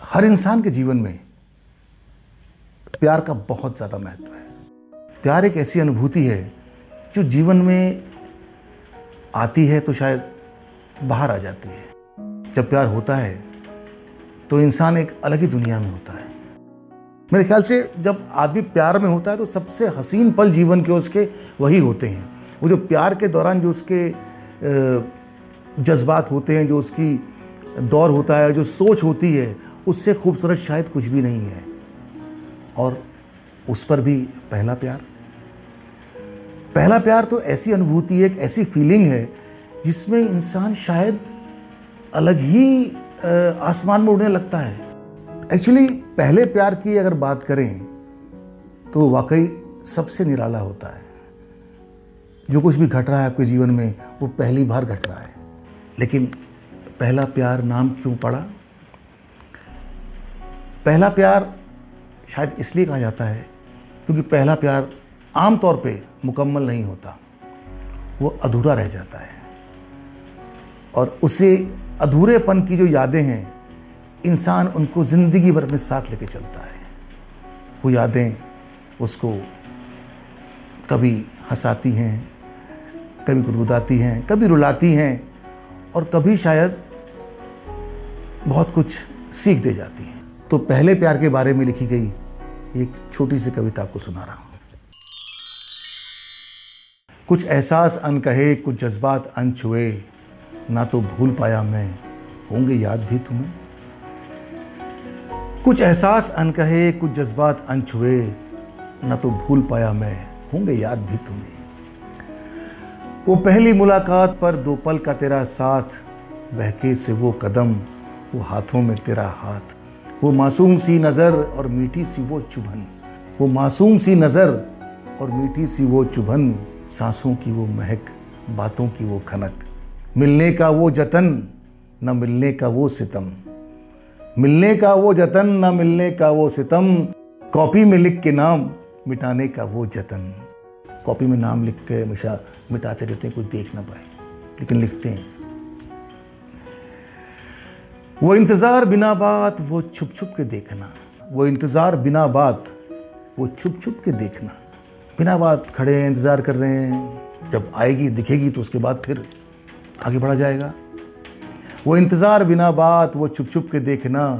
हर इंसान के जीवन में प्यार का बहुत ज़्यादा महत्व है। प्यार एक ऐसी अनुभूति है जो जीवन में आती है तो शायद बाहर आ जाती है। जब प्यार होता है तो इंसान एक अलग ही दुनिया में होता है। मेरे ख्याल से जब आदमी प्यार में होता है तो सबसे हसीन पल जीवन के उसके वही होते हैं। वो जो प्यार के दौरान जो उसके जज्बात होते हैं, जो उसकी दौर होता है, जो सोच होती है उससे खूबसूरत शायद कुछ भी नहीं है। और उस पर भी पहला प्यार। पहला प्यार तो ऐसी अनुभूति है एक ऐसी फीलिंग है, जिसमें इंसान शायद अलग ही आसमान में उड़ने लगता है। एक्चुअली पहले प्यार की अगर बात करें तो वाकई सबसे निराला होता है। जो कुछ भी घट रहा है आपके जीवन में, वो पहली बार घट रहा है। लेकिन पहला प्यार नाम क्यों पड़ा? पहला प्यार शायद इसलिए कहा जाता है क्योंकि पहला प्यार आम तौर पे मुकम्मल नहीं होता। वो अधूरा रह जाता है। और उसे अधूरेपन की जो यादें हैं, इंसान उनको ज़िंदगी भर अपने साथ लेके चलता है। वो यादें उसको कभी हंसाती हैं, कभी गुदगुदाती हैं, कभी रुलाती हैं और कभी शायद बहुत कुछ सीख दे जाती हैं। तो पहले प्यार के बारे में लिखी गई एक छोटी सी कविता आपको सुना रहा हूँ। कुछ एहसास अनकहे, कुछ जज्बात अनछुए, ना तो भूल पाया मैं, होंगे याद भी तुम्हें। कुछ एहसास अनकहे, कुछ जज्बात अनछुए, ना तो भूल पाया मैं, होंगे याद भी तुम्हें। वो पहली मुलाकात पर दो पल का तेरा साथ, बहके से वो कदम, वो हाथों में तेरा हाथ। वो मासूम सी नज़र और मीठी सी वो चुभन। वो मासूम सी नज़र और मीठी सी वो चुभन, सांसों की वो महक, बातों की वो खनक। मिलने का वो जतन, न मिलने का वो सितम। मिलने का वो जतन, न मिलने का वो सितम। कॉपी में लिख के नाम, मिटाने का वो जतन। कॉपी में नाम लिख के हमेशा मिटाते रहते हैं, कोई देख ना पाए, लेकिन लिखते हैं। वो इंतज़ार बिना बात, वो छुप छुप के देखना। वो इंतज़ार बिना बात, वो छुप छुप के देखना। बिना बात खड़े हैं, इंतज़ार कर रहे हैं। जब आएगी, दिखेगी तो उसके बाद फिर आगे बढ़ा जाएगा। वो इंतज़ार बिना बात, वो छुप छुप के देखना।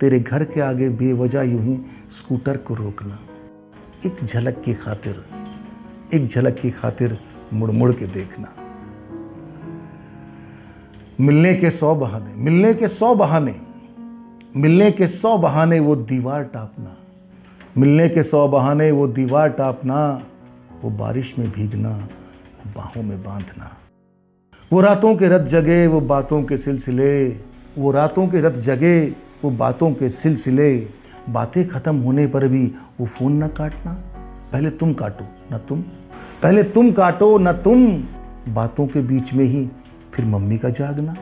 तेरे घर के आगे बेवजह यूँ ही स्कूटर को रोकना। एक झलक की खातिर, एक झलक की खातिर मुड़ मुड़ के देखना। मिलने के सौ बहाने, मिलने के सौ बहाने, मिलने के सौ बहाने वो दीवार टापना, मिलने के सौ बहाने वो दीवार टापना, वो बारिश में भीगना, वो बाहों में बांधना। वो रातों के रत जगे, वो बातों के सिलसिले, वो रातों के रत जगे, वो बातों के सिलसिले। बातें ख़त्म होने पर भी वो फ़ोन न काटना। पहले तुम काटो, न तुम। पहले तुम काटो, न तुम। बातों के बीच में ही फिर मम्मी का जागना।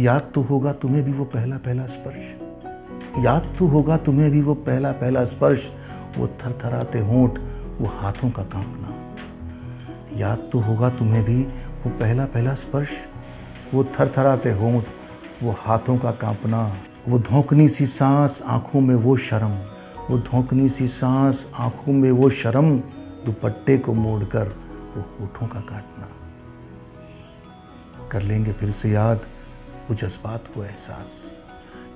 याद तो होगा तुम्हें भी वो पहला पहला स्पर्श। याद तो होगा तुम्हें भी वो पहला पहला स्पर्श। वो थरथराते होंठ, वो हाथों का कांपना। याद तो होगा तुम्हें भी वो पहला पहला स्पर्श। वो थरथराते होंठ, वो हाथों का कांपना। वो धोकनी सी सांस आँखों में वो शर्म। वो धोकनी सी सांस आँखों में वो शर्म। दुपट्टे को मोड़कर वो होठों का काटना। कर लेंगे फिर से याद वो जज्बात वो एहसास।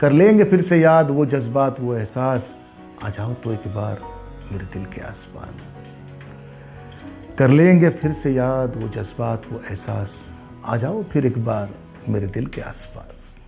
कर लेंगे फिर से याद वो जज्बात, वो एहसास। आ जाओ तो एक बार मेरे दिल के आसपास। कर लेंगे फिर से याद वो जज्बात, वो एहसास। आ जाओ फिर एक बार मेरे दिल के आसपास।